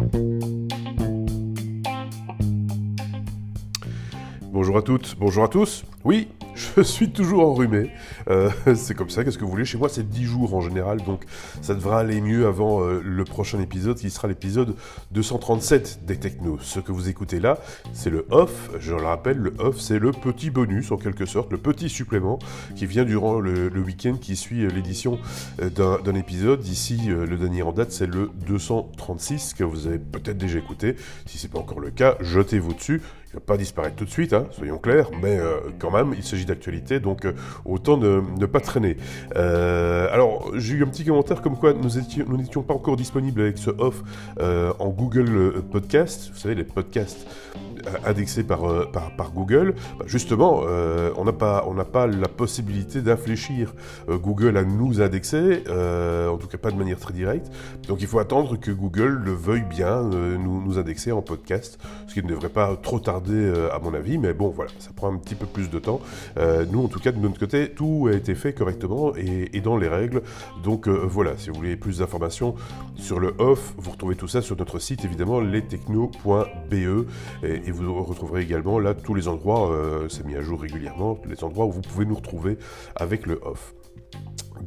Bye. Bonjour à toutes, bonjour à tous. Oui, je suis toujours enrhumé. Euh, c'est comme ça, qu'est-ce que vous voulez? Chez moi, c'est 10 jours en général, donc ça devra aller mieux avant euh, le prochain épisode, qui sera l'épisode 237 des Technos. Ce que vous écoutez là, c'est le off. Je le rappelle, le off, c'est le petit bonus, en quelque sorte, le petit supplément qui vient durant le, week-end qui suit euh, l'édition d'un épisode. Ici, le dernier en date, c'est le 236, que vous avez peut-être déjà écouté. Si c'est pas encore le cas, jetez-vous dessus. Il va pas disparaître tout de suite, hein, soyons clairs, mais quand même, il s'agit d'actualité, donc autant ne, ne pas traîner. Euh, alors, j'ai eu un petit commentaire comme quoi nous n'étions pas encore disponibles avec ce off euh, en Google Podcast. Vous savez, les podcasts indexé par, euh, par, par, Google, bah, justement, euh, on n'a pas, on pas la possibilité d'infléchir euh, Google à nous indexer, en tout cas pas de manière très directe. Donc il faut attendre que Google le veuille bien nous, nous, indexer en podcast, ce qui ne devrait pas trop tarder à mon avis, mais bon voilà, ça prend un petit peu plus de temps. nous, en tout cas, de notre côté, tout a été fait correctement et, dans les règles. Donc voilà, si vous voulez plus d'informations sur le off, vous retrouvez tout ça sur notre site, évidemment, lestechno.be. Et, et vous retrouverez également là tous les endroits, euh, c'est mis à jour régulièrement, les endroits où vous pouvez nous retrouver avec le off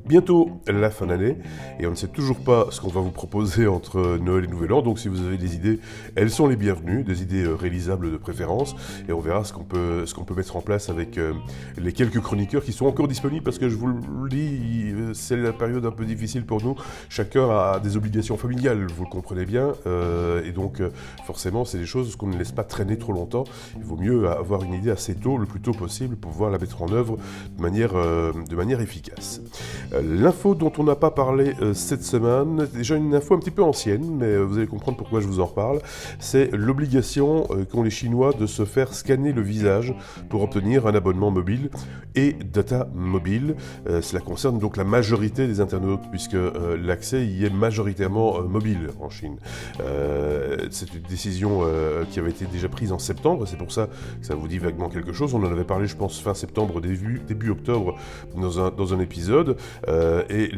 bientôt la fin d'année et on ne sait toujours pas ce qu'on va vous proposer entre Noël et Nouvel An. Donc si vous avez des idées, elles sont les bienvenues, des idées euh, réalisables de préférence et on verra ce qu'on peut, ce peut mettre en place avec euh, les quelques chroniqueurs qui sont encore disponibles parce que je vous le dis, euh, c'est la période un peu difficile pour nous. Chacun a des obligations familiales, vous le comprenez bien, et donc forcément c'est des choses qu'on ne laisse pas traîner trop longtemps. Il vaut mieux avoir une idée assez tôt, le plus tôt possible, pour pouvoir la mettre en œuvre de manière, de manière efficace. Euh, l'info dont on n'a pas parlé euh, cette semaine, déjà une info un petit peu ancienne, mais euh, vous allez comprendre pourquoi je vous en reparle, c'est l'obligation qu'ont les Chinois de se faire scanner le visage pour obtenir un abonnement mobile et data mobile. cela concerne donc la majorité des internautes, puisque l'accès y est majoritairement mobile en Chine. c'est une décision qui avait été déjà prise en septembre, c'est pour ça que ça vous dit vaguement quelque chose. On en avait parlé, je pense, fin septembre, début, octobre, dans un épisode. Euh, et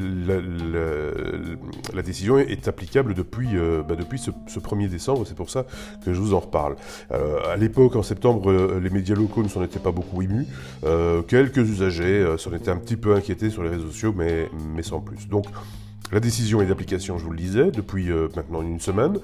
la, décision est, applicable depuis, euh, bah, depuis ce, 1er décembre, c'est pour ça que je vous en reparle. Euh, à l'époque, en septembre, les médias locaux ne s'en étaient pas beaucoup émus. quelques usagers s'en étaient un petit peu inquiétés sur les réseaux sociaux, mais, mais sans plus. Donc, la décision est d'application, je vous le disais, depuis maintenant une semaine,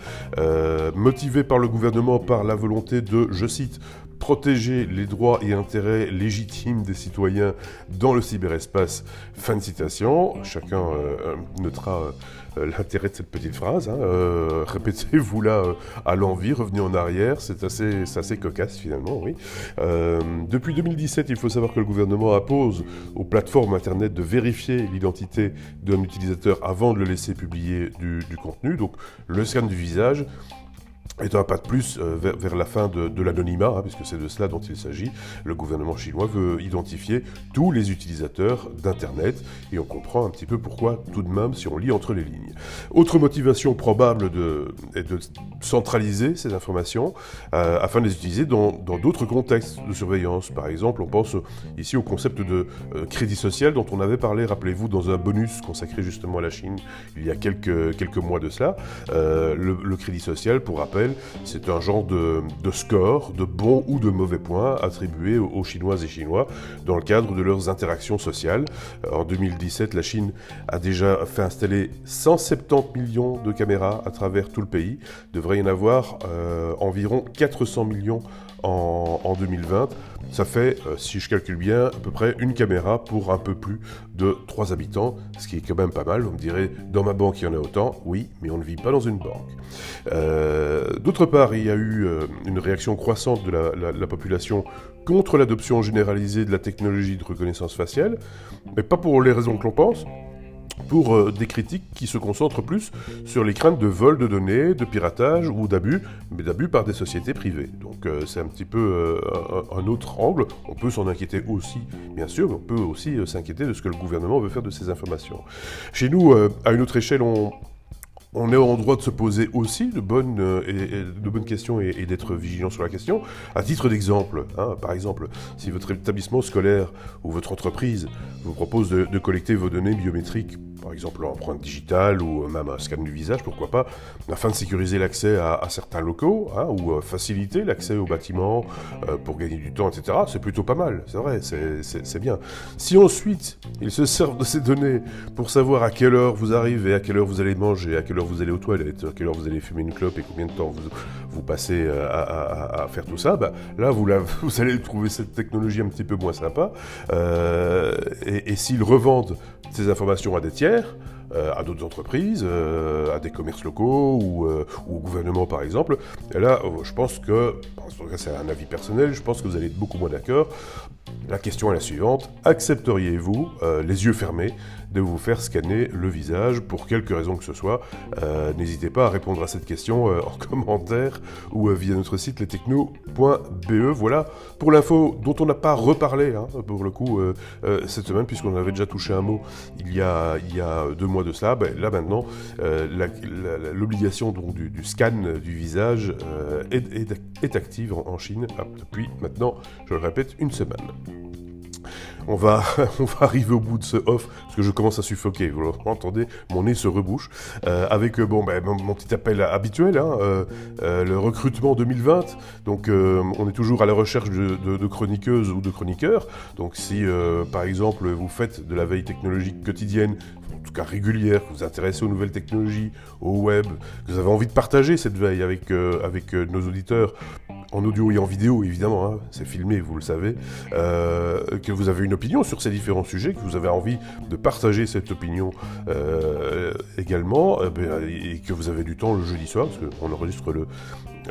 motivée par le gouvernement par la volonté de, je cite, protéger les droits et intérêts légitimes des citoyens dans le cyberespace. Fin de citation. Chacun euh, notera euh, l'intérêt de cette petite phrase. Hein. Euh, répétez-vous-la à l'envie, revenez en arrière. C'est assez, assez cocasse finalement, oui. depuis 2017, il faut savoir que le gouvernement impose aux plateformes Internet de vérifier l'identité d'un utilisateur avant de le laisser publier du contenu. Donc le scan du visage est un pas de plus euh, vers, la fin de, l'anonymat, hein, puisque c'est de cela dont il s'agit. Le gouvernement chinois veut identifier tous les utilisateurs d'Internet, et on comprend un petit peu pourquoi tout de même si on lit entre les lignes. Autre motivation probable de, est de centraliser ces informations euh, afin de les utiliser dans d'autres contextes de surveillance. Par exemple, on pense ici au concept de euh, crédit social dont on avait parlé, rappelez-vous, dans un bonus consacré justement à la Chine il y a quelques, quelques mois de cela. le crédit social, pour rappel, c'est un genre de, score, de bons ou de mauvais points attribués aux Chinoises et Chinois dans le cadre de leurs interactions sociales. Euh, en 2017, la Chine a déjà fait installer 170 millions de caméras à travers tout le pays. Il devrait y en avoir euh, environ 400 millions en, 2020. Ça fait, euh, si je calcule bien, à peu près une caméra pour un peu plus de 3 habitants, ce qui est quand même pas mal. Vous me direz, dans ma banque, il y en a autant. Oui, mais on ne vit pas dans une banque. D'autre part, il y a eu euh, une réaction croissante de la population contre l'adoption généralisée de la technologie de reconnaissance faciale, mais pas pour les raisons que l'on pense pour euh, des critiques qui se concentrent plus sur les craintes de vol de données, de piratage ou d'abus, mais d'abus par des sociétés privées. Donc euh, c'est un petit peu euh, un, autre angle. On peut s'en inquiéter aussi, bien sûr, mais on peut aussi s'inquiéter de ce que le gouvernement veut faire de ces informations. Chez nous, à une autre échelle, on, on est en droit de se poser aussi de bonnes, euh, questions et, d'être vigilant sur la question. À titre d'exemple, hein, par exemple, si votre établissement scolaire ou votre entreprise vous propose de, collecter vos données biométriques, par exemple l'empreinte digitale ou même un scan du visage, pourquoi pas, afin de sécuriser l'accès à, certains locaux hein, ou euh, faciliter l'accès aux bâtiments euh, pour gagner du temps, etc., c'est plutôt pas mal, c'est vrai, c'est bien. Si ensuite ils se servent de ces données pour savoir à quelle heure vous arrivez, à quelle heure vous allez manger, à quelle heure vous allez aux toilettes, à quelle heure vous allez fumer une clope et combien de temps vous, passez euh, à, faire tout ça, bah, là vous, allez trouver cette technologie un petit peu moins sympa. Euh, et, s'ils revendent ces informations à des tiers, euh, à d'autres entreprises, à des commerces locaux ou, au gouvernement par exemple. Là, je pense que, c'est un avis personnel, je pense que vous allez être beaucoup moins d'accord. La question est la suivante, accepteriez-vous, les yeux fermés, de vous faire scanner le visage pour quelque raison que ce soit? Euh, n'hésitez pas à répondre à cette question euh, en commentaire ou euh, via notre site lestechno.be. Voilà pour l'info dont on n'a pas reparlé hein, pour le coup cette semaine puisqu'on avait déjà touché un mot il y a, deux mois de cela. Ben, là maintenant, l'obligation du, scan du visage est, est, active en Chine depuis maintenant, je le répète, une semaine on va, on va arriver au bout de ce off, parce que je commence à suffoquer, vous entendez, mon nez se rebouche, euh, avec euh, bon, ben, mon, petit appel habituel, hein, euh, le recrutement 2020, donc on est toujours à la recherche de, chroniqueuses ou de chroniqueurs, donc si par exemple vous faites de la veille technologique quotidienne, en tout cas régulière, que vous vous intéressez aux nouvelles technologies, au web, que vous avez envie de partager cette veille avec, avec nos auditeurs, en audio et en vidéo évidemment, hein, c'est filmé, vous le savez, que vous avez une opinion sur ces différents sujets, que vous avez envie de partager cette opinion euh, également, euh, ben, et que vous avez du temps le jeudi soir, parce qu'on enregistre le,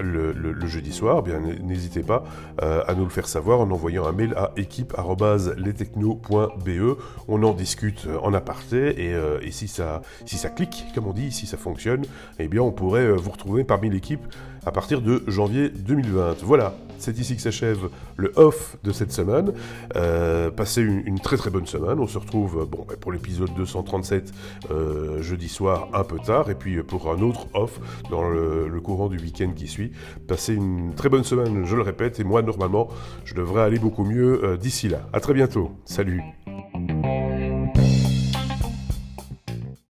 le, jeudi soir, eh bien n'hésitez pas euh, à nous le faire savoir en envoyant un mail à équipe.lestechno.be. On en discute en aparté et, et, si, ça, si ça clique, comme on dit, si ça fonctionne, eh bien on pourrait vous retrouver parmi l'équipe à partir de janvier 2020. Voilà, c'est ici que s'achève le off de cette semaine. Euh, passez une, très très bonne semaine. On se retrouve bon, bah, pour l'épisode 237 euh, jeudi soir un peu tard et puis pour un autre off dans le, courant du week-end qui suit. Passez une très bonne semaine, je le répète, et moi normalement je devrais aller beaucoup mieux euh, d'ici là. A très bientôt. Salut